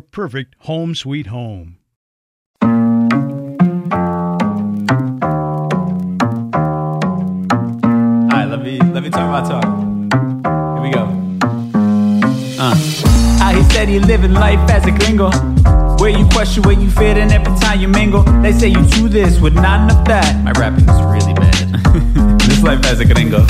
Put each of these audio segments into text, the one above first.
perfect home sweet home. All right, let me let me talk my talk. Here we go. Uh. How he said he living life as a gringo. Where you question where you fit and every time you mingle. They say you do this with not enough that. My rapping is really bad. this life as a gringo.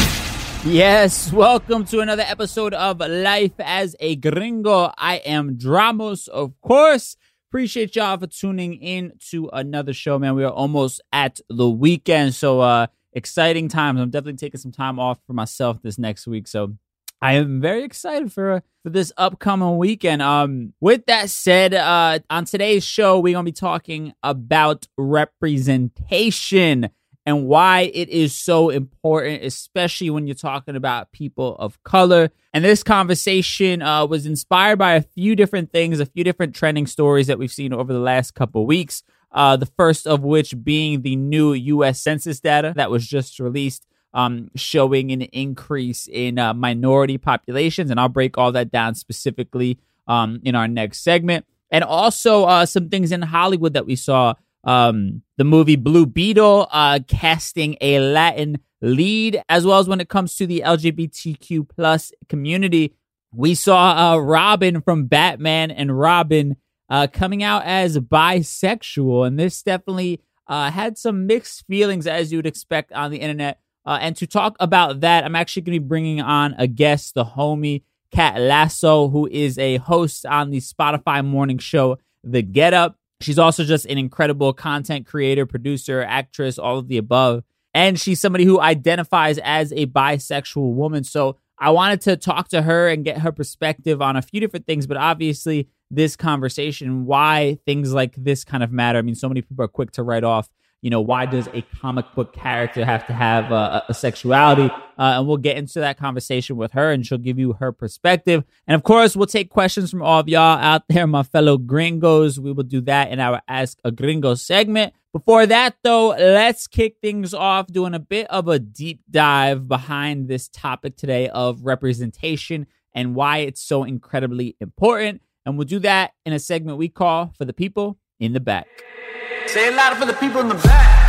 Yes, welcome to another episode of Life as a Gringo. I am Dramos, of course. Appreciate y'all for tuning in to another show, man. We are almost at the weekend, so uh exciting times. I'm definitely taking some time off for myself this next week, so I am very excited for for this upcoming weekend. Um, with that said, uh, on today's show, we're gonna be talking about representation and why it is so important, especially when you're talking about people of color. And this conversation uh, was inspired by a few different things, a few different trending stories that we've seen over the last couple weeks. Uh, the first of which being the new U.S. Census data that was just released, um, showing an increase in uh, minority populations. And I'll break all that down specifically um, in our next segment. And also uh, some things in Hollywood that we saw um, the movie Blue Beetle, uh, casting a Latin lead, as well as when it comes to the LGBTQ plus community. We saw uh, Robin from Batman and Robin uh, coming out as bisexual, and this definitely uh, had some mixed feelings, as you would expect on the internet. Uh, and to talk about that, I'm actually going to be bringing on a guest, the homie Kat Lasso, who is a host on the Spotify morning show, The Get Up. She's also just an incredible content creator, producer, actress, all of the above. And she's somebody who identifies as a bisexual woman. So I wanted to talk to her and get her perspective on a few different things, but obviously, this conversation, why things like this kind of matter. I mean, so many people are quick to write off you know, why does a comic book character have to have a, a sexuality? Uh, and we'll get into that conversation with her and she'll give you her perspective. And of course, we'll take questions from all of y'all out there, my fellow gringos. We will do that in our Ask a Gringo segment. Before that, though, let's kick things off doing a bit of a deep dive behind this topic today of representation and why it's so incredibly important. And we'll do that in a segment we call For the People in the Back. Say it louder for the people in the back.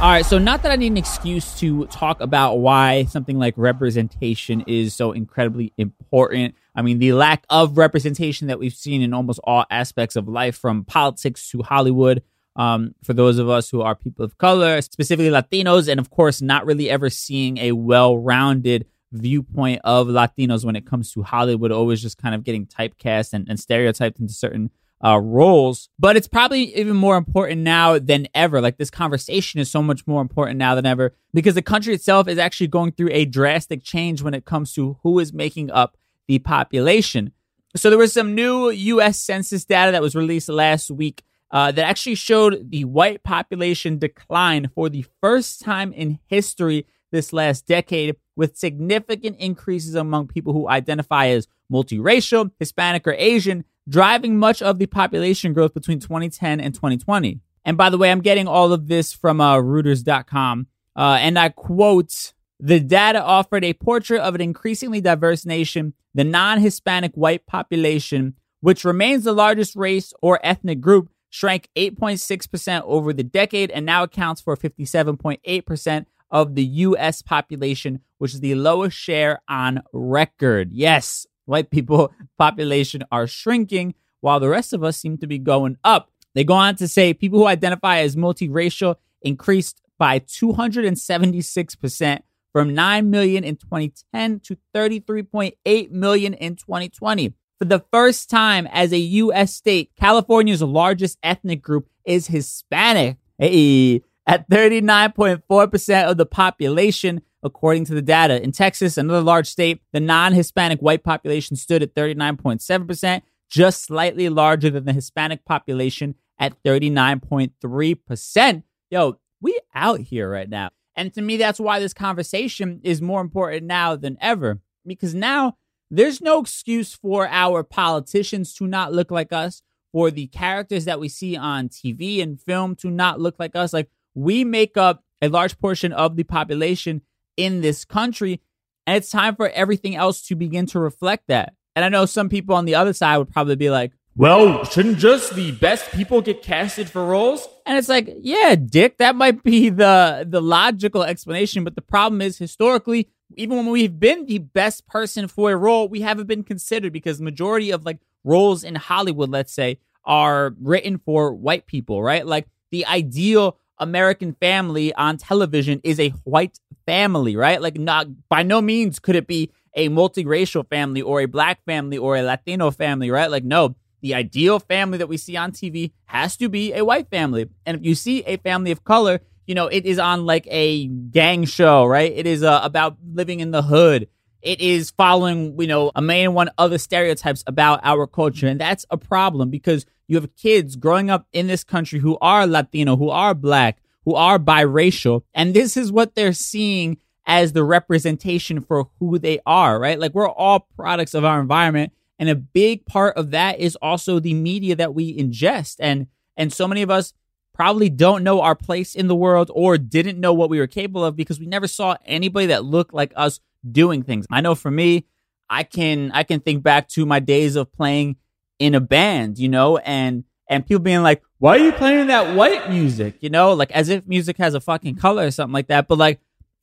All right, so not that I need an excuse to talk about why something like representation is so incredibly important. I mean, the lack of representation that we've seen in almost all aspects of life, from politics to Hollywood, um, for those of us who are people of color, specifically Latinos, and of course, not really ever seeing a well rounded viewpoint of Latinos when it comes to Hollywood, always just kind of getting typecast and, and stereotyped into certain uh, roles. But it's probably even more important now than ever. Like this conversation is so much more important now than ever because the country itself is actually going through a drastic change when it comes to who is making up the population. So there was some new U.S. Census data that was released last week uh, that actually showed the white population decline for the first time in history this last decade, with significant increases among people who identify as multiracial, Hispanic, or Asian, driving much of the population growth between 2010 and 2020. And by the way, I'm getting all of this from uh, Reuters.com, uh, and I quote the data offered a portrait of an increasingly diverse nation, the non Hispanic white population, which remains the largest race or ethnic group, shrank 8.6% over the decade and now accounts for 57.8% of the U.S. population, which is the lowest share on record. Yes, white people population are shrinking while the rest of us seem to be going up. They go on to say people who identify as multiracial increased by 276% from 9 million in 2010 to 33.8 million in 2020. For the first time as a U.S. state, California's largest ethnic group is Hispanic. Hey, at 39.4% of the population, according to the data. In Texas, another large state, the non Hispanic white population stood at 39.7%, just slightly larger than the Hispanic population at 39.3%. Yo, we out here right now. And to me, that's why this conversation is more important now than ever. Because now there's no excuse for our politicians to not look like us, for the characters that we see on TV and film to not look like us. Like we make up a large portion of the population in this country. And it's time for everything else to begin to reflect that. And I know some people on the other side would probably be like, well, shouldn't just the best people get casted for roles? And it's like, yeah, dick, that might be the the logical explanation, but the problem is historically even when we've been the best person for a role, we haven't been considered because majority of like roles in Hollywood, let's say, are written for white people, right? Like the ideal American family on television is a white family, right? Like not by no means could it be a multiracial family or a black family or a Latino family, right? Like no, the ideal family that we see on TV has to be a white family. And if you see a family of color, you know, it is on like a gang show, right? It is uh, about living in the hood. It is following, you know, a main one other stereotypes about our culture. And that's a problem because you have kids growing up in this country who are Latino, who are black, who are biracial. And this is what they're seeing as the representation for who they are, right? Like we're all products of our environment. And a big part of that is also the media that we ingest. And and so many of us probably don't know our place in the world or didn't know what we were capable of because we never saw anybody that looked like us doing things. I know for me, I can I can think back to my days of playing in a band, you know, and and people being like, "Why are you playing that white music?" You know, like as if music has a fucking color or something like that. But like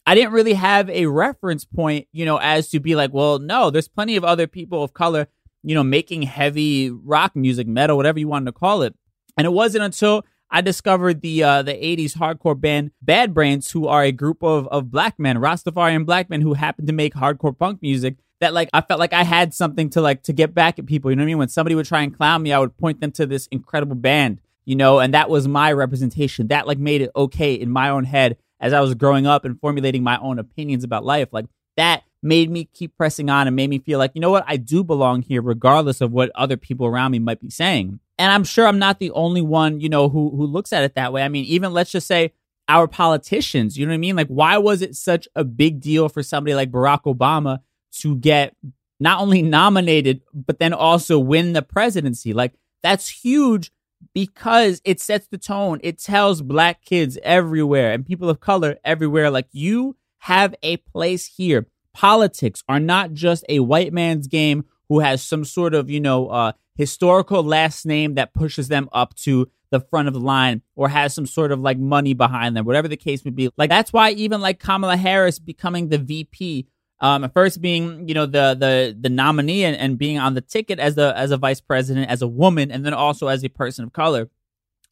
I didn't really have a reference point, you know, as to be like, well, no, there's plenty of other people of color, you know, making heavy rock music, metal, whatever you wanted to call it. And it wasn't until I discovered the uh, the 80s hardcore band Bad Brains, who are a group of, of black men, Rastafarian black men who happen to make hardcore punk music. That like I felt like I had something to like to get back at people. You know what I mean? When somebody would try and clown me, I would point them to this incredible band. You know, and that was my representation. That like made it okay in my own head as I was growing up and formulating my own opinions about life. Like that made me keep pressing on and made me feel like, you know what, I do belong here, regardless of what other people around me might be saying. And I'm sure I'm not the only one, you know, who who looks at it that way. I mean, even let's just say our politicians, you know what I mean? Like, why was it such a big deal for somebody like Barack Obama to get not only nominated, but then also win the presidency? Like, that's huge because it sets the tone. It tells black kids everywhere and people of color everywhere, like, you have a place here. Politics are not just a white man's game who has some sort of, you know, uh, historical last name that pushes them up to the front of the line or has some sort of like money behind them, whatever the case may be. Like that's why even like Kamala Harris becoming the VP, um, first being you know the the the nominee and, and being on the ticket as the as a vice president as a woman and then also as a person of color,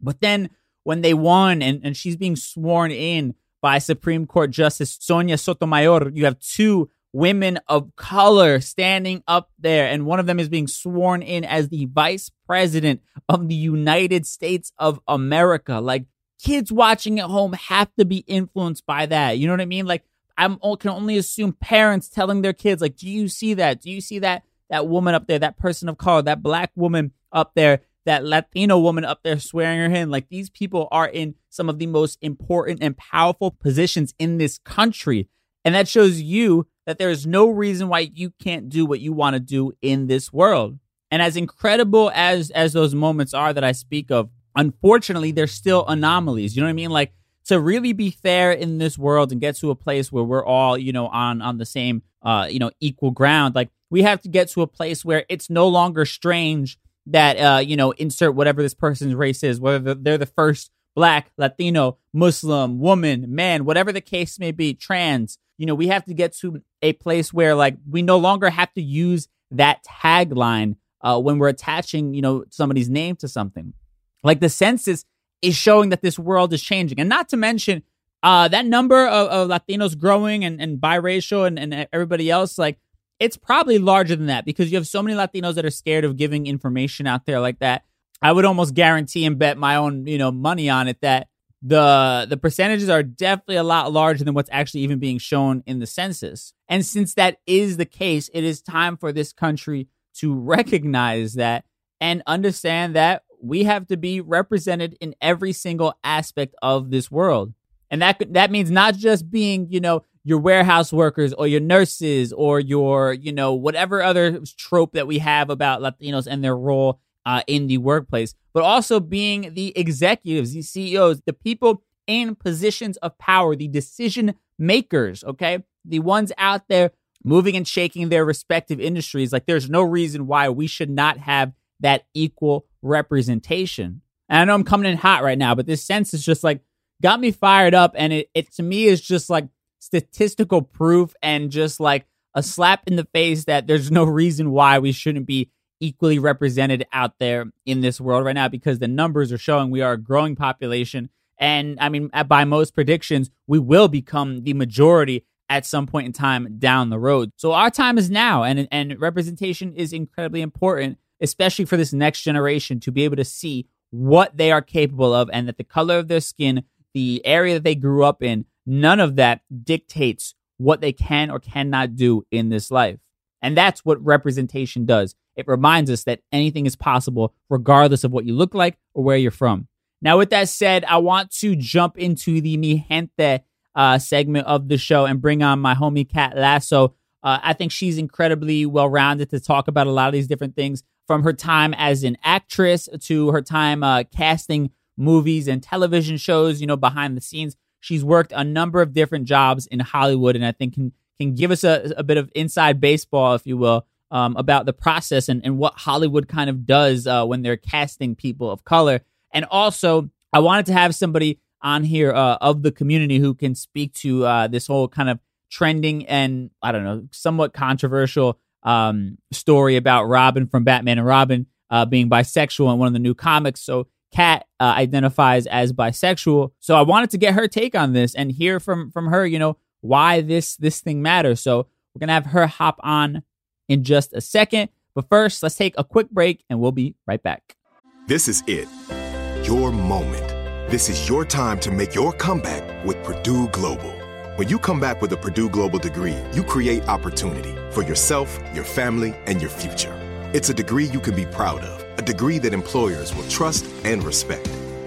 but then when they won and, and she's being sworn in by Supreme Court Justice Sonia Sotomayor, you have two women of color standing up there, and one of them is being sworn in as the vice president of the United States of America. Like, kids watching at home have to be influenced by that. You know what I mean? Like, I can only assume parents telling their kids, like, do you see that? Do you see that? That woman up there, that person of color, that black woman up there that Latino woman up there swearing her in. Like these people are in some of the most important and powerful positions in this country. And that shows you that there is no reason why you can't do what you want to do in this world. And as incredible as as those moments are that I speak of, unfortunately, they're still anomalies. You know what I mean? Like to really be fair in this world and get to a place where we're all, you know, on on the same uh, you know, equal ground, like we have to get to a place where it's no longer strange that uh, you know, insert whatever this person's race is, whether they're the first black, Latino, Muslim, woman, man, whatever the case may be, trans. You know, we have to get to a place where like we no longer have to use that tagline uh, when we're attaching, you know, somebody's name to something. Like the census is showing that this world is changing, and not to mention uh, that number of, of Latinos growing and, and biracial and, and everybody else, like it's probably larger than that because you have so many Latinos that are scared of giving information out there like that. I would almost guarantee and bet my own, you know, money on it that the the percentages are definitely a lot larger than what's actually even being shown in the census. And since that is the case, it is time for this country to recognize that and understand that we have to be represented in every single aspect of this world. And that that means not just being, you know, your warehouse workers or your nurses or your, you know, whatever other trope that we have about Latinos and their role uh, in the workplace, but also being the executives, the CEOs, the people in positions of power, the decision makers, okay? The ones out there moving and shaking their respective industries. Like, there's no reason why we should not have that equal representation. And I know I'm coming in hot right now, but this sense is just like got me fired up. And it, it to me is just like statistical proof and just like a slap in the face that there's no reason why we shouldn't be equally represented out there in this world right now because the numbers are showing we are a growing population. And I mean, by most predictions, we will become the majority at some point in time down the road. So our time is now, and and representation is incredibly important, especially for this next generation to be able to see what they are capable of, and that the color of their skin, the area that they grew up in, none of that dictates what they can or cannot do in this life. And that's what representation does. It reminds us that anything is possible regardless of what you look like or where you're from. Now, with that said, I want to jump into the Mi Gente uh, segment of the show and bring on my homie Kat Lasso. Uh, I think she's incredibly well rounded to talk about a lot of these different things from her time as an actress to her time uh, casting movies and television shows, you know, behind the scenes. She's worked a number of different jobs in Hollywood and I think can, can give us a, a bit of inside baseball, if you will, um, about the process and, and what Hollywood kind of does uh, when they're casting people of color. And also, I wanted to have somebody on here uh, of the community who can speak to uh, this whole kind of trending and I don't know, somewhat controversial um, story about Robin from Batman and Robin uh, being bisexual in one of the new comics. So Kat uh, identifies as bisexual. So I wanted to get her take on this and hear from from her, you know, why this this thing matters. So we're gonna have her hop on in just a second. But first, let's take a quick break and we'll be right back. This is it. Your moment this is your time to make your comeback with Purdue Global. When you come back with a Purdue Global degree, you create opportunity for yourself, your family, and your future. It's a degree you can be proud of, a degree that employers will trust and respect.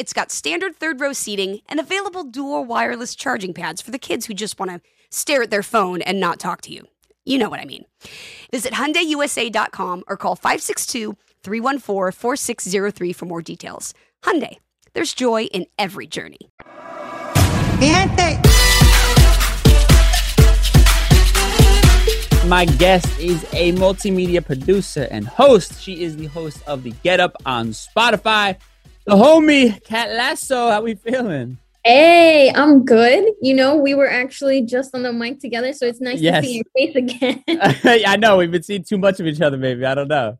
it's got standard third row seating and available dual wireless charging pads for the kids who just want to stare at their phone and not talk to you. You know what I mean. Visit HyundaiUSA.com or call 562-314-4603 for more details. Hyundai, there's joy in every journey. My guest is a multimedia producer and host. She is the host of the Get Up on Spotify. The homie Kat Lasso. How we feeling? Hey, I'm good. You know, we were actually just on the mic together, so it's nice Yes. to see your face again. I know we've been seeing too much of each other. Maybe I don't know.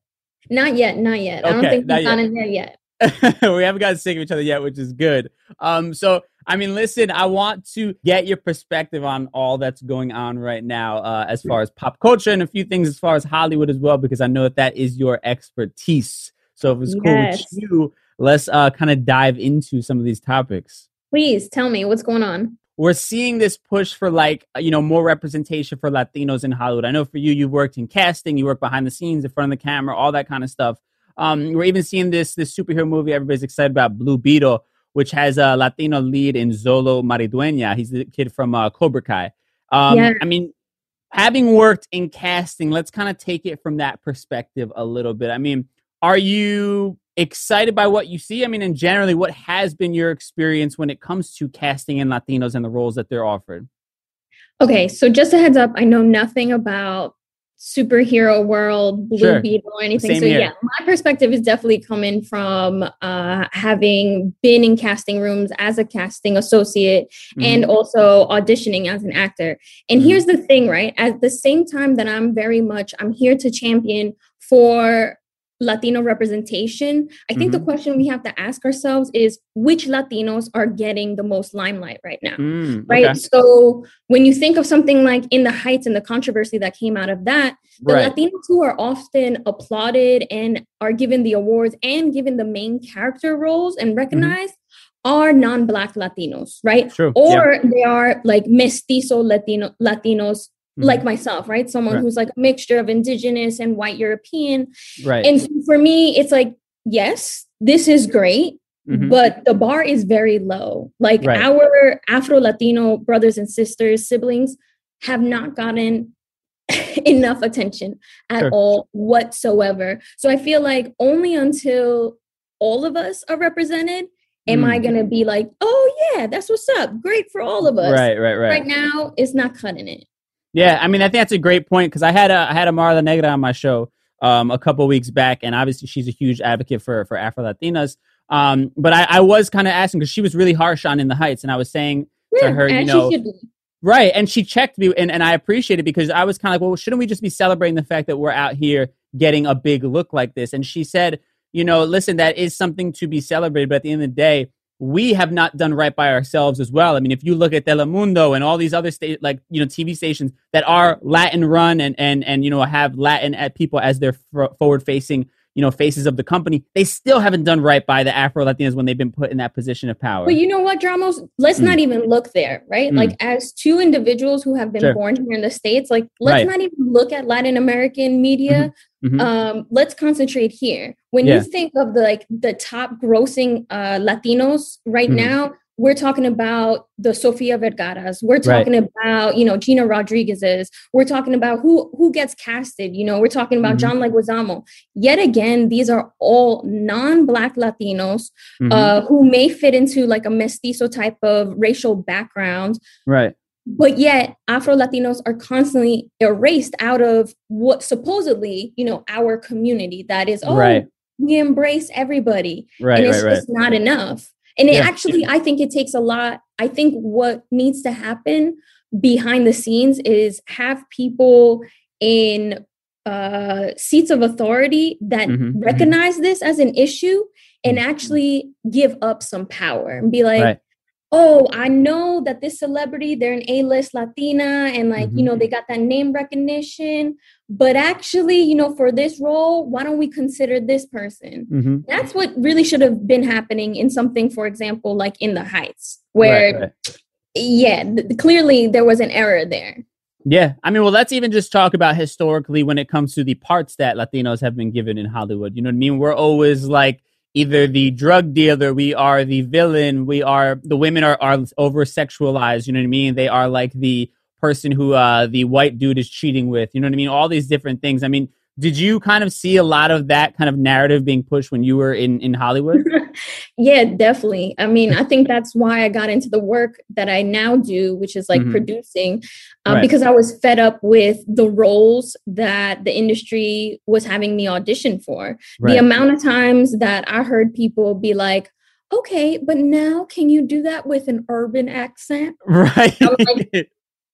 not yet, not yet. I don't think we've in there yet. we haven't gotten sick of each other yet, which is good. Um, so I mean, listen, I want to get your perspective on all that's going on right now, uh, as far as pop culture and a few things as far as Hollywood as well, because I know that that is your expertise. So if it's cool with you, let's uh, kind of dive into some of these topics. Please tell me what's going on. we're seeing this push for like you know more representation for Latinos in Hollywood. I know for you, you worked in casting, you work behind the scenes, in front of the camera, all that kind of stuff. Um, we're even seeing this this superhero movie everybody's excited about, Blue Beetle, which has a Latino lead in Xolo Maridueña. He's the kid from uh, Cobra Kai. Um, Yeah. I mean, having worked in casting, let's kind of take it from that perspective a little bit. I mean, are you excited by what you see? I mean, and generally, what has been your experience when it comes to casting in Latinos and the roles that they're offered? Okay, so just a heads up, I know nothing about superhero world, Blue Sure. Beetle, or anything. Same so here. yeah, my perspective is definitely coming from uh, having been in casting rooms as a casting associate and Mm-hmm. also auditioning as an actor. And Mhm. here's the thing, right? At the same time that I'm very much I'm here to champion for Latino representation, I think the Mhm. question we have to ask ourselves is which Latinos are getting the most limelight right now? Mm, Right. okay. So when you think of something like In the Heights and the controversy that came out of that, the Right. Latinos who are often applauded and are given the awards and given the main character roles and recognized are non-black Latinos, right? True. yeah. Or they are like mestizo Latino Latinos Mhm. like myself, right? Someone Right. who's like a mixture of indigenous and white European. right. And for me, it's like, yes, this is great, Mhm. but the bar is very low. Like Right. our Afro Latino brothers and sisters, siblings have not gotten enough attention at Sure. all whatsoever. So I feel like only until all of us are represented am I Mm. going to be like, oh, yeah, that's what's up. Great for all of us. Right, right, right. Right now, it's not cutting it. Yeah, I mean, I think that's a great point because I had a I had Amara La Negra on my show um, a couple weeks back, and obviously she's a huge advocate for for Afro Latinas. Um, but I, I was kind of asking because she was really harsh on In the Heights, and I was saying to Yeah, her, you know, should be. Right. And she checked me and, and I appreciate it because I was kind of like, well, shouldn't we just be celebrating the fact that we're out here getting a big look like this? And she said, you know, listen, that is something to be celebrated. But at the end of the day, we have not done right by ourselves as well. I mean, if you look at Telemundo and all these other state like you know TV stations that are Latin run and and and you know have Latin at people as their forward facing you know faces of the company, they still haven't done right by the Afro Latinos when they've been put in that position of power. But you know what, Dramos? Let's Mm. not even look there, right? Mm. Like, as two individuals who have been Sure. born here in the States, like, let's Right. not even look at Latin American media. Mhm. Um, let's concentrate here. When Yeah. you think of the like the top grossing uh, Latinos right Mhm. now, we're talking about the Sofia Vergara's. We're Right. talking about you know Gina Rodriguez's. We're talking about who who gets casted. You know, we're talking about Mhm. John Leguizamo. Yet again, these are all non-black Latinos Mhm. uh, who may fit into like a mestizo type of racial background, right. but yet Afro Latinos are constantly erased out of what supposedly, you know, our community that is, oh, Right. we embrace everybody. Right. and it's right. Right. just not enough. And it Yeah. actually, I think it takes a lot. I think what needs to happen behind the scenes is have people in uh, seats of authority that Mhm, mhm. recognize this as an issue and Mm-hmm. actually give up some power and be like, Right. Oh, I know that this celebrity, they're an A-list Latina and like, mm-hmm. you know, they got that name recognition. But actually, you know, for this role, why don't we consider this person? Mm-hmm. That's what really should have been happening in something, for example, like in the Heights, where, right, right. yeah, th- clearly there was an error there. Yeah. I mean, well, let's even just talk about historically when it comes to the parts that Latinos have been given in Hollywood. You know what I mean? We're always like, either the drug dealer, we are the villain, we are the women are, are over sexualized, you know what I mean? They are like the person who uh the white dude is cheating with, you know what I mean? All these different things. I mean, did you kind of see a lot of that kind of narrative being pushed when you were in in Hollywood? yeah, definitely. I mean, I think that's why I got into the work that I now do, which is like mm-hmm. producing, uh, right. because I was fed up with the roles that the industry was having me audition for. Right. The amount of times that I heard people be like, okay, but now can you do that with an urban accent? Right.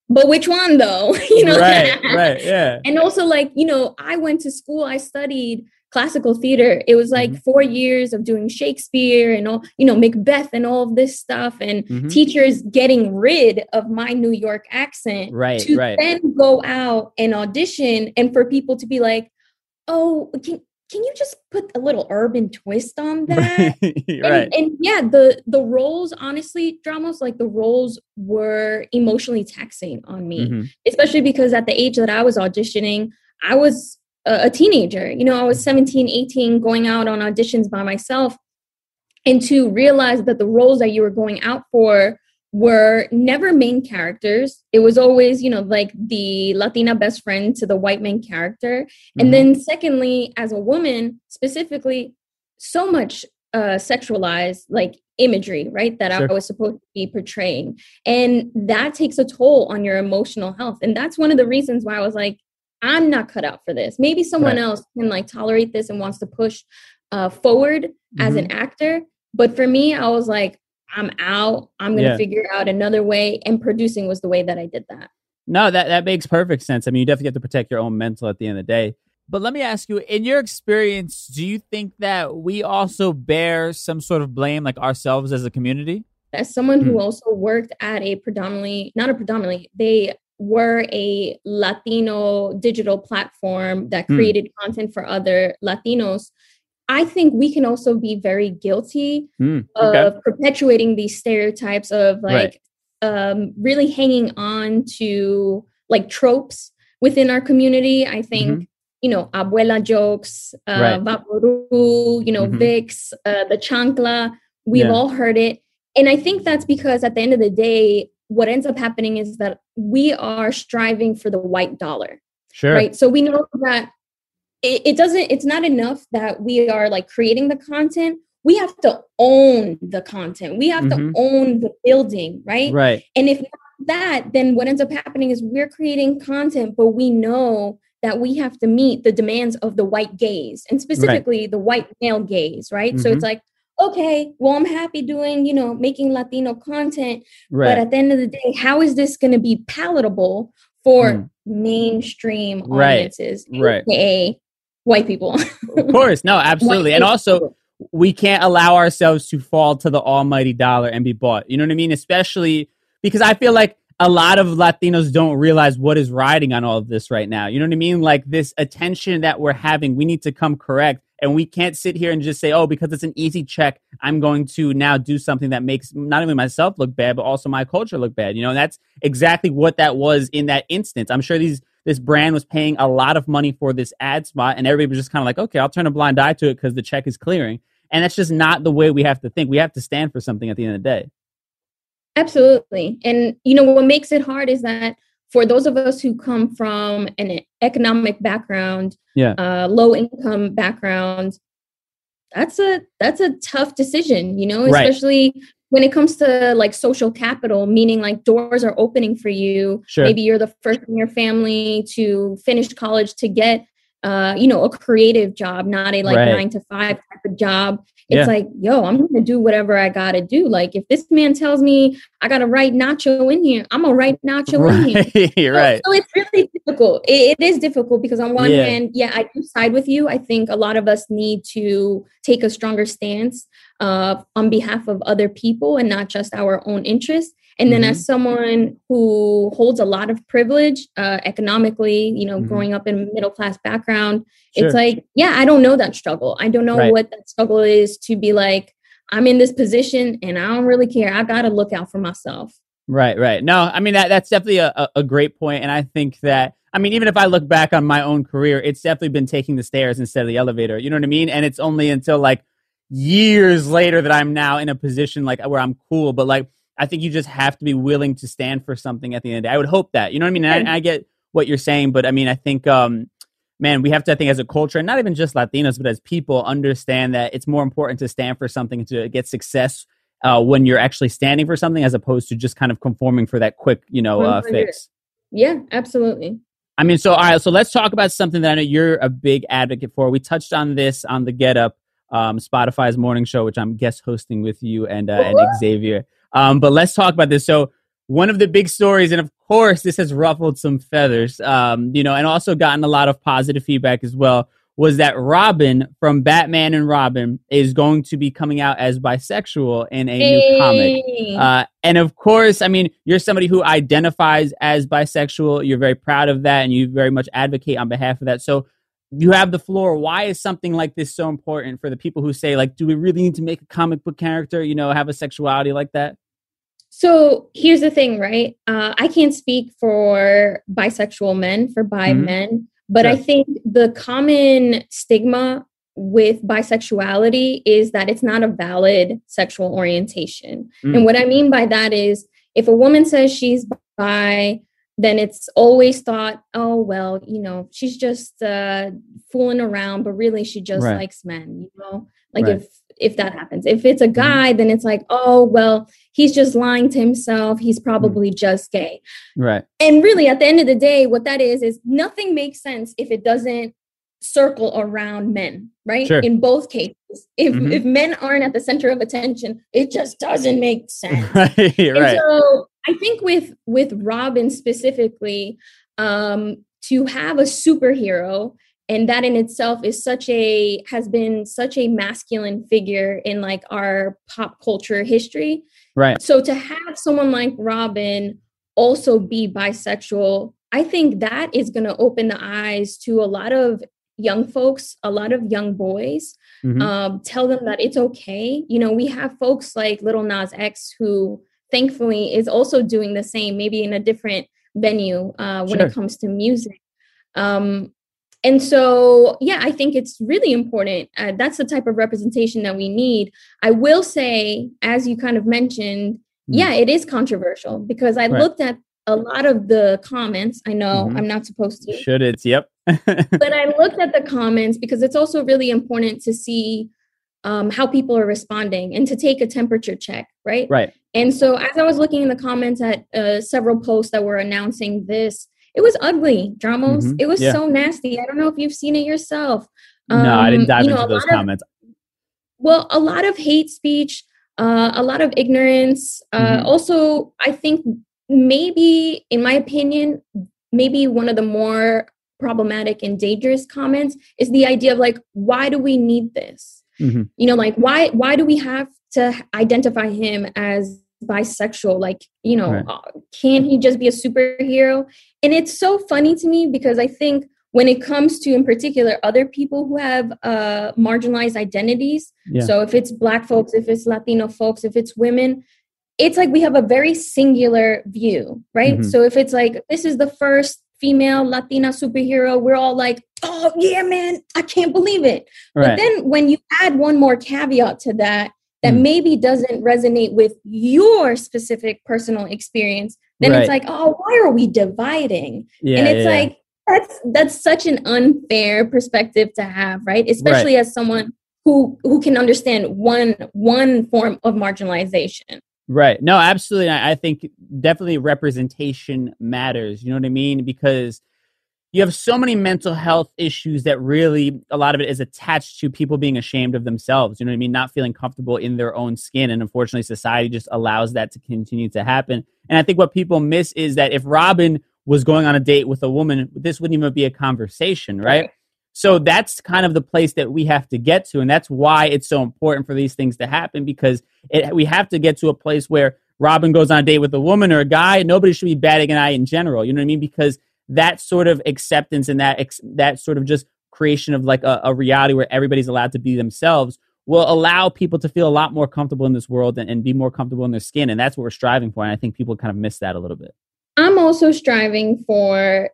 But which one though you know right right yeah and also like you know i went to school i studied classical theater it was like mm-hmm. four years of doing shakespeare and all you know macbeth and all of this stuff and mm-hmm. teachers getting rid of my new york accent right to right. then go out and audition and for people to be like oh can, can you just put a little urban twist on that right. and, and, yeah the the roles honestly Dramos like the roles were emotionally taxing on me mm-hmm. especially because at the age that i was auditioning i was a, a teenager you know i was 17 18 going out on auditions by myself and to realize that the roles that you were going out for were never main characters. It was always, you know, like the Latina best friend to the white main character. Mm-hmm. And then, secondly, as a woman, specifically, so much uh, sexualized, like imagery, right, that sure. I was supposed to be portraying. And that takes a toll on your emotional health. And that's one of the reasons why I was like, I'm not cut out for this. Maybe someone right. else can like tolerate this and wants to push uh, forward mm-hmm. as an actor. But for me, I was like, I'm out. I'm going to yeah. figure out another way. And producing was the way that I did that. No, that, that makes perfect sense. I mean, you definitely have to protect your own mental at the end of the day. But let me ask you, in your experience, do you think that we also bear some sort of blame, like ourselves as a community? As someone who hmm. also worked at a predominantly, not a predominantly, they were a Latino digital platform that hmm. created content for other Latinos. I think we can also be very guilty mm, okay. of perpetuating these stereotypes of like right. um, really hanging on to like tropes within our community. I think, mm-hmm. you know, abuela jokes, uh, right. Vaporu, you know, mm-hmm. Vicks, uh, the chancla, we've yeah. all heard it. And I think that's because at the end of the day, what ends up happening is that we are striving for the white dollar. Sure. Right. So we know that it, it doesn't it's not enough that we are like creating the content we have to own the content we have mm-hmm. to own the building right right and if that then what ends up happening is we're creating content but we know that we have to meet the demands of the white gaze and specifically right. the white male gaze right mm-hmm. so it's mm-hmm. like okay well i'm happy doing you know making latino content right. but at the end of the day how is this going to be palatable for mm. mainstream audiences right. aka white people. of course, no, absolutely, and also we can't allow ourselves to fall to the almighty dollar and be bought. You know what I mean? Especially because I feel like a lot of Latinos don't realize what is riding on all of this right now. You know what I mean? Like this attention that we're having, we need to come correct. And we can't sit here and just say, oh, because it's an easy check, I'm going to now do something that makes not only myself look bad, but also my culture look bad. You know, and that's exactly what that was in that instance. I'm sure these this brand was paying a lot of money for this ad spot, and everybody was just kind of like, okay, I'll turn a blind eye to it because the check is clearing. And that's just not the way we have to think. We have to stand for something at the end of the day. Absolutely. And, you know, what makes it hard is that for those of us who come from an economic background, yeah. uh, low income background, that's a that's a tough decision, you know, especially right when it comes to like social capital, meaning like doors are opening for you. Sure. Maybe you're the first in your family to finish college to get, uh, you know, a creative job, not a like right. nine to five type of job. It's Yeah. like, yo, I'm gonna do whatever I gotta do. Like if this man tells me I gotta write Nacho in here, I'm gonna write Nacho in here. Right, right. So, so it's really difficult. It, it is difficult because on one Yeah. hand, yeah, I do side with you. I think a lot of us need to take a stronger stance uh, on behalf of other people and not just our own interests. And then, Mhm. as someone who holds a lot of privilege uh, economically, you know, Mhm. growing up in a middle class background, Sure. it's like, yeah, I don't know that struggle. I don't know Right. what that struggle is to be like, I'm in this position and I don't really care. I got to look out for myself. Right, right. No, I mean that that's definitely a- a great point, and I think that I mean even if I look back on my own career, it's definitely been taking the stairs instead of the elevator. You know what I mean? And it's only until like years later that I'm now in a position like where I'm cool. But like I think you just have to be willing to stand for something at the end of the day. I would hope that. You know what I mean? And I, I get what you're saying, but I mean I think um man, we have to I think as a culture, and not even just Latinos, but as people, understand that it's more important to stand for something to get success uh, when you're actually standing for something as opposed to just kind of conforming for that quick, you know, uh, fix. Yeah, absolutely. I mean, so all right, so let's talk about something that I know you're a big advocate for. We touched on this on the Get Up, um, Spotify's morning show, which I'm guest hosting with you and uh, and Xavier. Um, but let's talk about this. So one of the big stories, and of course, this has ruffled some feathers, um, you know, and also gotten a lot of positive feedback as well. Was that Robin from Batman and Robin is going to be coming out as bisexual in a new comic? Uh, and of course, I mean, you're somebody who identifies as bisexual. You're very proud of that, and you very much advocate on behalf of that. So you have the floor. Why is something like this so important for the people who say, like, do we really need to make a comic book character, you know, have a sexuality like that? So here's the thing, right? Uh, I can't speak for bisexual men, for bi Mhm. men, but I think the common stigma with bisexuality is that it's not a valid sexual orientation. Mm. And what I mean by that is if a woman says she's bi, then it's always thought, oh, well, you know, she's just uh, fooling around, but really she just Right. likes men, you know? Like Right. if if that happens. If it's a guy, then it's like, oh, well, he's just lying to himself. He's probably just gay. Right. And really, at the end of the day, what that is, is nothing makes sense if it doesn't circle around men, right? Sure. In both cases. If Mhm. if men aren't at the center of attention, it just doesn't make sense. right. Right. so I think with with Robin specifically, um, to have a superhero and that in itself is such a has been such a masculine figure in like our pop culture history. Right. So to have someone like Robin also be bisexual, I think that is going to open the eyes to a lot of young folks, a lot of young boys Mhm. um, tell them that it's okay. You know, we have folks like Lil Nas X who thankfully is also doing the same, maybe in a different venue uh, when Sure. it comes to music. Um, and so, yeah, I think it's really important. Uh, that's the type of representation that we need. I will say, as you kind of mentioned, Mm. yeah, it is controversial because I Right. looked at a lot of the comments. I know Mhm. I'm not supposed to Should it's yep. but I looked at the comments because it's also really important to see um, how people are responding and to take a temperature check, right? right. And so, as I was looking in the comments at uh, several posts that were announcing this, it was ugly, Dramos. Mhm. It was Yeah. so nasty. I don't know if you've seen it yourself. no, I didn't Um, dive you know, into those lot of- comments. well, a lot of hate speech, uh, a lot of ignorance. Uh, Mhm. Also, I think maybe, in my opinion, maybe one of the more problematic and dangerous comments is the idea of like, why do we need this? Mhm. You know, like why why do we have to identify him as bisexual? Like, you know, Right. uh, can't he just be a superhero? And it's so funny to me because I think when it comes to in particular other people who have uh marginalized identities Yeah. so if it's black folks if it's latino folks if it's women it's like we have a very singular view right Mhm. so if it's like this is the first female latina superhero we're all like oh yeah man i can't believe it but then when you add one more caveat to that that Mm. maybe doesn't resonate with your specific personal experience then Right. it's like oh why are we dividing yeah, and it's yeah, like that's that's such an unfair perspective to have right especially as someone who who can understand one one form of marginalization Right. No, absolutely. I I think definitely representation matters. You know what I mean? Because, you have so many mental health issues that really a lot of it is attached to people being ashamed of themselves. You know what I mean? Not feeling comfortable in their own skin. And unfortunately, society just allows that to continue to happen. And I think what people miss is that if Robin was going on a date with a woman, this wouldn't even be a conversation, right? right. So that's kind of the place that we have to get to. And that's why it's so important for these things to happen because it, we have to get to a place where Robin goes on a date with a woman or a guy. Nobody should be batting an eye in general. You know what I mean? Because that sort of acceptance and that ex- that sort of just creation of like a, a, reality where everybody's allowed to be themselves will allow people to feel a lot more comfortable in this world and, and be more comfortable in their skin and that's what we're striving for and i think people kind of miss that a little bit i'm also striving for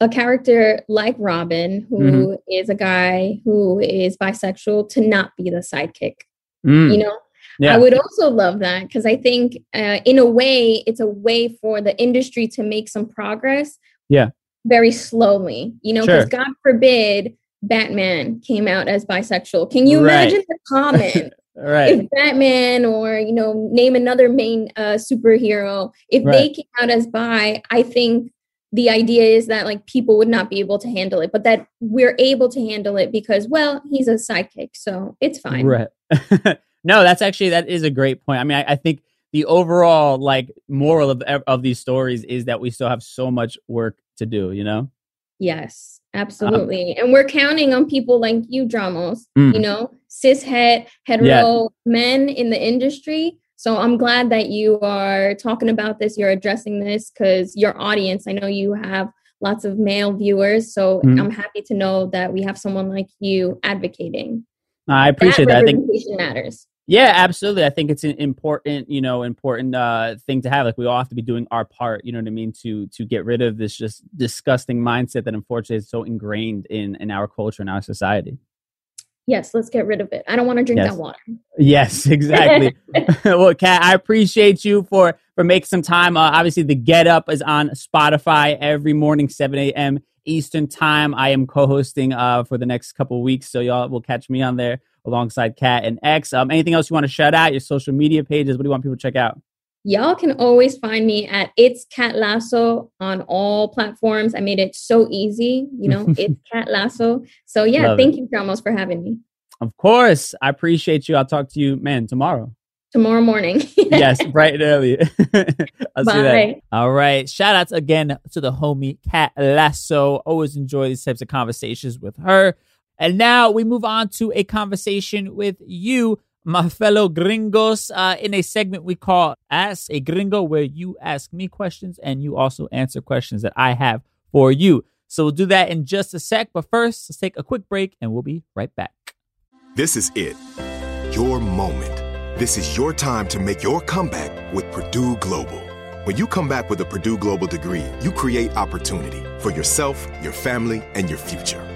a character like robin who mm-hmm. is a guy who is bisexual to not be the sidekick mm. you know yeah. I would also love that because I think, uh, in a way, it's a way for the industry to make some progress yeah. Very slowly, you know, because sure. God forbid Batman came out as bisexual. Can you right. imagine the comment? right. If Batman or, you know, name another main uh, superhero, if right. they came out as bi, I think the idea is that like people would not be able to handle it, but that we're able to handle it because, well, he's a sidekick, so it's fine. Right. no, that's actually that is a great point. I mean, I, I think the overall like moral of of these stories is that we still have so much work to do you know yes absolutely um, and we're counting on people like you dramos mm. you know cis het hetero yeah. men in the industry so i'm glad that you are talking about this you're addressing this because your audience i know you have lots of male viewers so mm. i'm happy to know that we have someone like you advocating i appreciate that, that. i think matters yeah, absolutely. I think it's an important, you know, important uh, thing to have. Like we all have to be doing our part. You know what I mean to to get rid of this just disgusting mindset that unfortunately is so ingrained in in our culture and our society. Yes, let's get rid of it. I don't want to drink yes. that water. Yes, exactly. well, Kat, I appreciate you for for making some time. Uh, obviously, the Get Up is on Spotify every morning, seven a.m. Eastern time. I am co-hosting uh, for the next couple weeks, so y'all will catch me on there alongside Kat and X. Um, anything else you want to shout out? Your social media pages? What do you want people to check out? Y'all can always find me at It's Kat Lasso on all platforms. I made it so easy, you know, it's Kat Lasso. So yeah, Love thank it. you, Dramos, for having me. Of course. I appreciate you. I'll talk to you, man, tomorrow. Tomorrow morning. yes, bright and early. I'll Bye. see that. All right. Shout outs again to the homie Kat Lasso. Always enjoy these types of conversations with her. And now we move on to a conversation with you, my fellow gringos, uh, in a segment we call Ask a Gringo, where you ask me questions and you also answer questions that I have for you. So we'll do that in just a sec. But first, let's take a quick break and we'll be right back. This is it. Your moment. This is your time to make your comeback with Purdue Global. When you come back with a Purdue Global degree, you create opportunity for yourself, your family, and your future.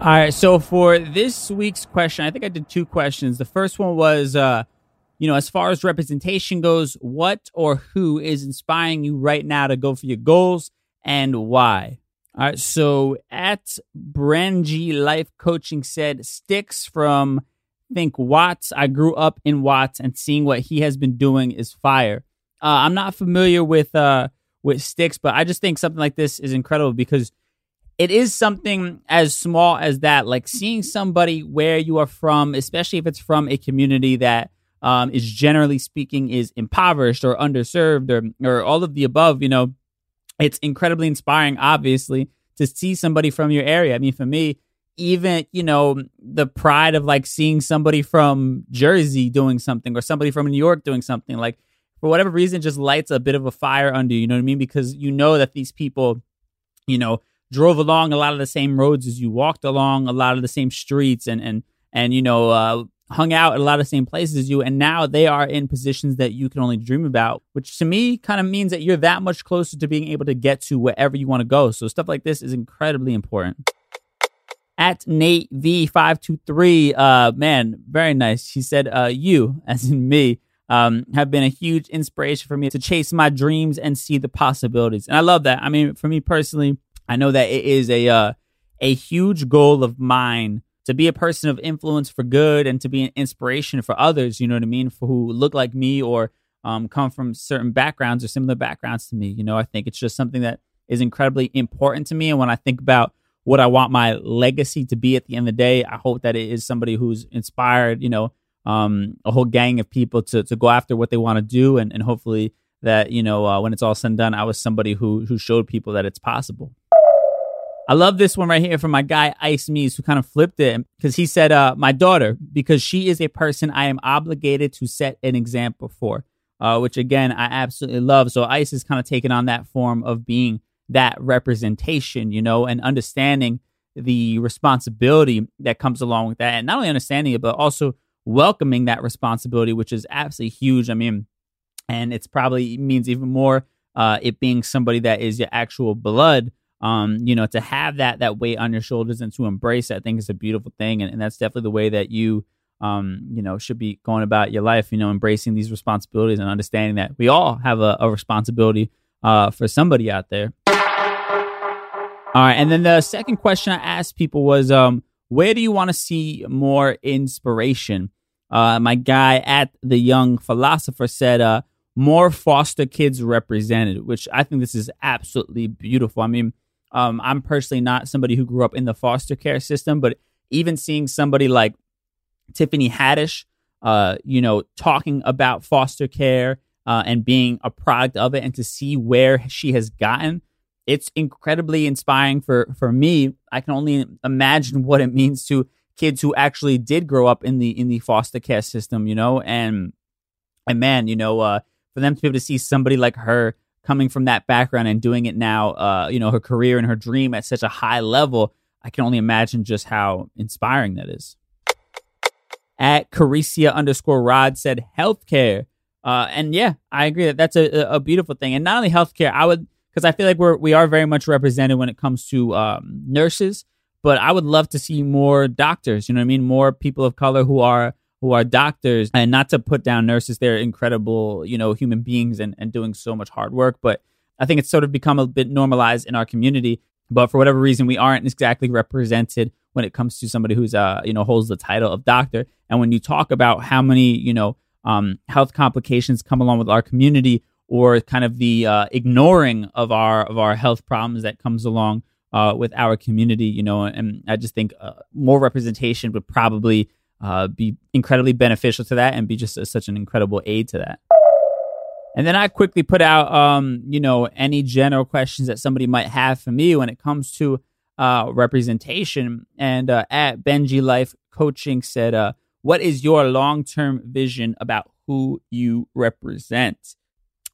All right, so for this week's question, I think I did two questions. The first one was, uh, you know, as far as representation goes, what or who is inspiring you right now to go for your goals and why? All right, so at Brangy Life Coaching said, Sticks from Think Watts. I grew up in Watts, and seeing what he has been doing is fire. Uh, I'm not familiar with uh, with Sticks, but I just think something like this is incredible because it is something as small as that, like seeing somebody where you are from, especially if it's from a community that um, is generally speaking is impoverished or underserved or or all of the above. You know, it's incredibly inspiring, obviously, to see somebody from your area. I mean, for me, even you know the pride of like seeing somebody from Jersey doing something or somebody from New York doing something like for whatever reason just lights a bit of a fire under you. You know what I mean? Because you know that these people, you know drove along a lot of the same roads as you, walked along a lot of the same streets, and and and you know uh, hung out at a lot of the same places as you, and now they are in positions that you can only dream about, which to me kind of means that you're that much closer to being able to get to wherever you want to go. So stuff like this is incredibly important. At Nate V five two three, uh, man, very nice. She said, uh, "You, as in me." Um, have been a huge inspiration for me to chase my dreams and see the possibilities. And I love that. I mean, for me personally, I know that it is a uh, a huge goal of mine to be a person of influence for good and to be an inspiration for others. You know what I mean? For who look like me or um, come from certain backgrounds or similar backgrounds to me. You know, I think it's just something that is incredibly important to me. And when I think about what I want my legacy to be at the end of the day, I hope that it is somebody who's inspired. You know, um, a whole gang of people to to go after what they want to do, and and hopefully that you know uh, when it's all said and done, I was somebody who who showed people that it's possible. I love this one right here from my guy Ice Mees, who kind of flipped it because he said, uh, "My daughter, because she is a person I am obligated to set an example for." Uh, which again I absolutely love. So Ice is kind of taking on that form of being that representation, you know, and understanding the responsibility that comes along with that, and not only understanding it, but also welcoming that responsibility, which is absolutely huge. I mean, and it's probably means even more uh, it being somebody that is your actual blood um, you know, to have that that weight on your shoulders and to embrace it, I think is a beautiful thing, and, and that's definitely the way that you, um, you know, should be going about your life. You know, embracing these responsibilities and understanding that we all have a, a responsibility uh, for somebody out there. All right, and then the second question I asked people was, um, where do you want to see more inspiration? Uh, my guy at the Young Philosopher said, uh, more foster kids represented, which I think this is absolutely beautiful. I mean, um, I'm personally not somebody who grew up in the foster care system, but even seeing somebody like Tiffany Haddish, uh, you know, talking about foster care uh, and being a product of it, and to see where she has gotten, it's incredibly inspiring for for me. I can only imagine what it means to kids who actually did grow up in the in the foster care system, you know, and and man, you know, uh, for them to be able to see somebody like her coming from that background and doing it now, uh, you know, her career and her dream at such a high level, I can only imagine just how inspiring that is. At Caricia underscore Rod said healthcare. Uh, and yeah, I agree that that's a, a beautiful thing. And not only healthcare, I would, because I feel like we're, we are very much represented when it comes to um, nurses, but I would love to see more doctors, you know what I mean? More people of color who are who are doctors and not to put down nurses they're incredible you know human beings and, and doing so much hard work but i think it's sort of become a bit normalized in our community. But for whatever reason we aren't exactly represented when it comes to somebody who's uh you know holds the title of doctor. And when you talk about how many you know um, health complications come along with our community or kind of the uh, ignoring of our of our health problems that comes along uh, with our community you know and i just think uh, more representation would probably uh, be incredibly beneficial to that and be just a, such an incredible aid to that. And then I quickly put out, um, you know, any general questions that somebody might have for me when it comes to uh, representation. And uh, at Benji Life Coaching said, uh, "What is your long term vision about who you represent?"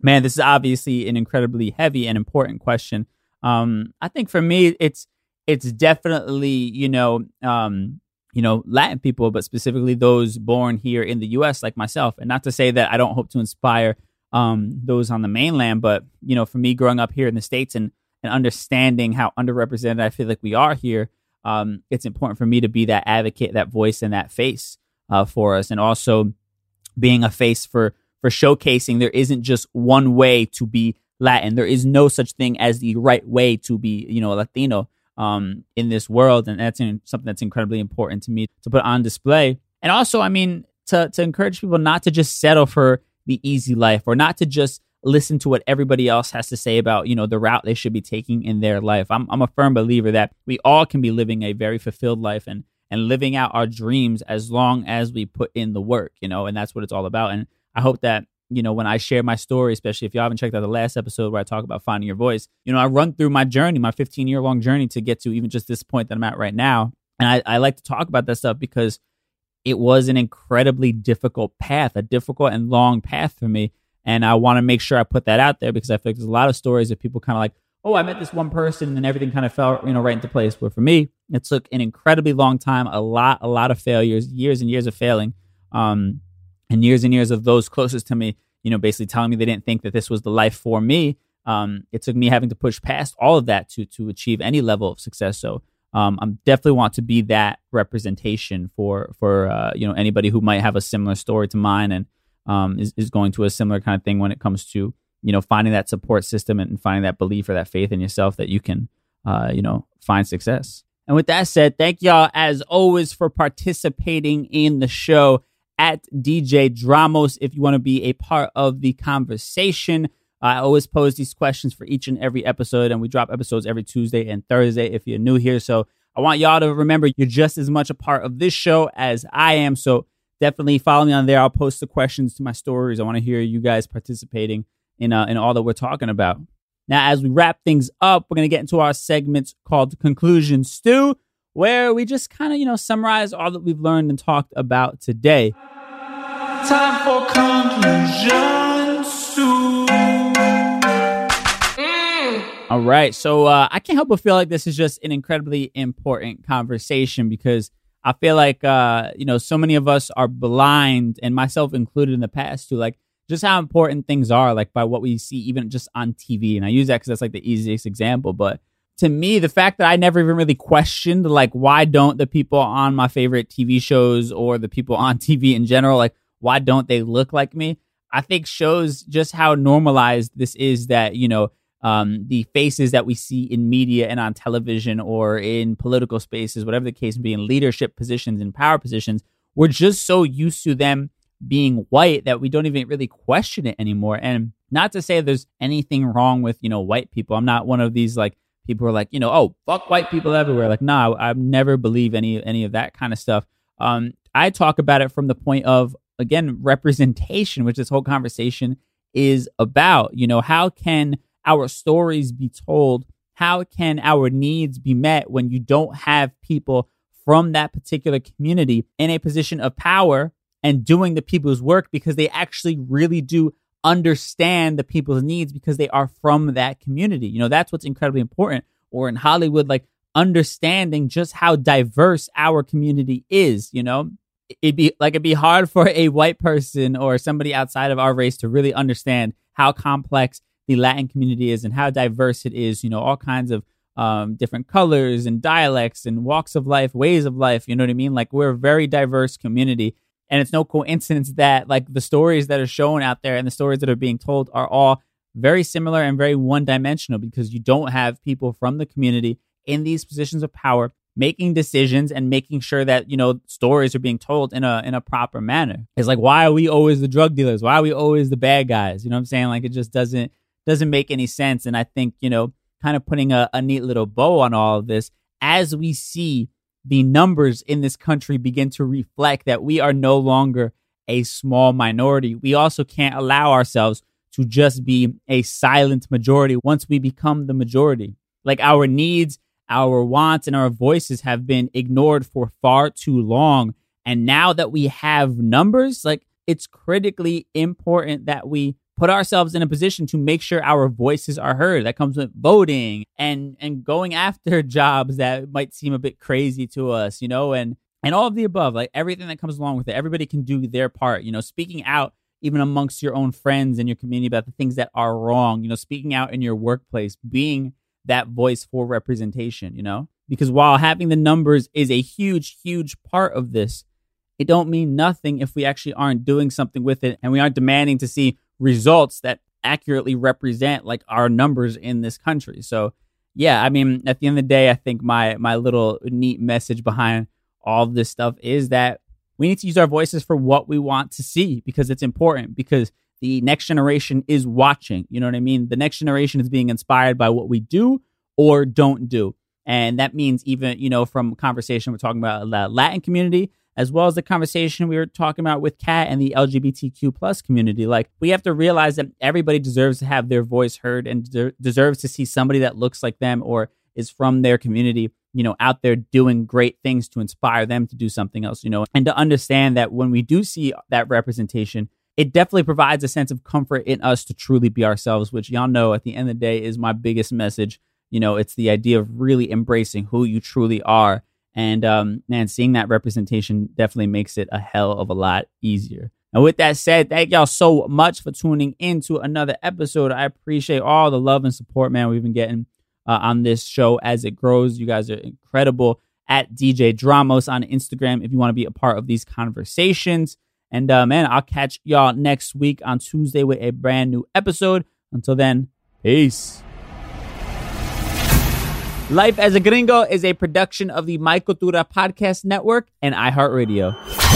Man, this is obviously an incredibly heavy and important question. Um, I think for me, it's it's definitely you know um, you know Latin people, but specifically those born here in the U.S. like myself. And not to say that I don't hope to inspire um, those on the mainland, but you know, for me growing up here in the states and and understanding how underrepresented I feel like we are here, um, it's important for me to be that advocate, that voice, and that face uh, for us, and also being a face for for showcasing there isn't just one way to be Latin. There is no such thing as the right way to be, you know, Latino um, in this world, and that's in, something that's incredibly important to me to put on display. And also, I mean, to to encourage people not to just settle for the easy life or not to just listen to what everybody else has to say about you know the route they should be taking in their life. I'm I'm a firm believer that we all can be living a very fulfilled life and and living out our dreams as long as we put in the work, you know, and that's what it's all about. And I hope that you know, when I share my story, especially if you haven't checked out the last episode where I talk about finding your voice, you know, I run through my journey, my 15 year long journey to get to even just this point that I'm at right now. And I, I like to talk about that stuff because it was an incredibly difficult path, a difficult and long path for me. And I want to make sure I put that out there because I feel like there's a lot of stories of people kind of like, oh, I met this one person and everything kind of fell, you know, right into place. But for me, it took an incredibly long time, a lot, a lot of failures, years and years of failing. Um, and years and years of those closest to me, you know, basically telling me they didn't think that this was the life for me. Um, it took me having to push past all of that to to achieve any level of success. So um, I'm definitely want to be that representation for for uh, you know anybody who might have a similar story to mine and um, is is going to a similar kind of thing when it comes to you know finding that support system and finding that belief or that faith in yourself that you can uh, you know find success. And with that said, thank y'all as always for participating in the show at DJ Dramos if you want to be a part of the conversation. I always pose these questions for each and every episode, and we drop episodes every Tuesday and Thursday if you're new here. So I want y'all to remember you're just as much a part of this show as I am. So definitely follow me on there. I'll post the questions to my stories. I want to hear you guys participating in uh, in all that we're talking about. Now, as we wrap things up, we're going to get into our segments called Conclusion Stew where we just kind of, you know, summarize all that we've learned and talked about today. Time for conclusions. Mm. All right. So uh, I can't help but feel like this is just an incredibly important conversation because I feel like, uh, you know, so many of us are blind, and myself included in the past, to like just how important things are, like by what we see even just on TV. And I use that because that's like the easiest example. But to me, the fact that I never even really questioned, like, why don't the people on my favorite TV shows or the people on TV in general, like, why don't they look like me? I think shows just how normalized this is that, you know, um, the faces that we see in media and on television or in political spaces, whatever the case may be, in leadership positions and power positions, we're just so used to them being white that we don't even really question it anymore. And not to say there's anything wrong with, you know, white people. I'm not one of these like people are like, you know, oh, fuck white people everywhere. Like, nah, I never believe any any of that kind of stuff. Um, I talk about it from the point of again representation, which this whole conversation is about. You know, how can our stories be told? How can our needs be met when you don't have people from that particular community in a position of power and doing the people's work because they actually really do understand the people's needs because they are from that community. You know, that's what's incredibly important. Or in Hollywood, like understanding just how diverse our community is, you know? It'd be like it'd be hard for a white person or somebody outside of our race to really understand how complex the Latin community is and how diverse it is, you know, all kinds of um, different colors and dialects and walks of life, ways of life. You know what I mean? Like we're a very diverse community. And it's no coincidence that like the stories that are shown out there and the stories that are being told are all very similar and very one dimensional because you don't have people from the community in these positions of power making decisions and making sure that you know stories are being told in a in a proper manner. It's like why are we always the drug dealers? Why are we always the bad guys? You know what I'm saying? Like it just doesn't doesn't make any sense. And I think you know, kind of putting a, a neat little bow on all of this as we see the numbers in this country begin to reflect that we are no longer a small minority. We also can't allow ourselves to just be a silent majority once we become the majority. Like our needs our wants and our voices have been ignored for far too long. And now that we have numbers, like it's critically important that we put ourselves in a position to make sure our voices are heard. That comes with voting and and going after jobs that might seem a bit crazy to us, you know, and and all of the above, like everything that comes along with it. Everybody can do their part, you know, speaking out even amongst your own friends and your community about the things that are wrong, you know, speaking out in your workplace, being that voice for representation, you know? Because while having the numbers is a huge huge part of this, it don't mean nothing if we actually aren't doing something with it and we aren't demanding to see results that accurately represent like our numbers in this country. So, yeah, I mean, at the end of the day, I think my my little neat message behind all of this stuff is that we need to use our voices for what we want to see because it's important because the next generation is watching. You know what I mean? The next generation is being inspired by what we do or don't do. And that means even, you know, from conversation we're talking about the Latin community, as well as the conversation we were talking about with Kat and the LGBTQ plus community. Like we have to realize that everybody deserves to have their voice heard and de- deserves to see somebody that looks like them or is from their community, you know, out there doing great things to inspire them to do something else, you know, and to understand that when we do see that representation, it definitely provides a sense of comfort in us to truly be ourselves, which y'all know at the end of the day is my biggest message. You know, it's the idea of really embracing who you truly are and um, man, seeing that representation definitely makes it a hell of a lot easier. And with that said, thank y'all so much for tuning in to another episode. I appreciate all the love and support, man, we've been getting uh, on this show as it grows. You guys are incredible at DJ Dramos on Instagram if you want to be a part of these conversations. And uh, man, I'll catch y'all next week on Tuesday with a brand new episode. Until then, peace. Life as a Gringo is a production of the My Cultura Podcast Network and iHeartRadio.